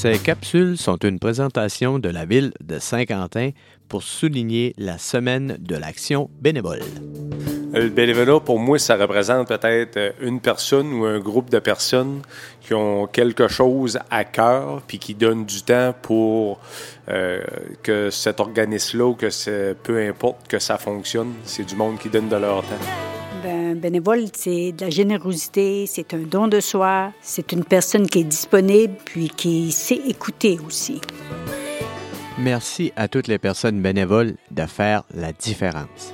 Ces capsules sont une présentation de la ville de Saint-Quentin pour souligner la semaine de l'action bénévole. Le bénévolat, pour moi, ça représente peut-être une personne ou un groupe de personnes qui ont quelque chose à cœur puis qui donnent du temps pour euh, que cet organisme-là que peu importe que ça fonctionne. C'est du monde qui donne de leur temps. Ben, bénévole, c'est de la générosité, c'est un don de soi, c'est une personne qui est disponible puis qui sait écouter aussi. Merci à toutes les personnes bénévoles de faire la différence.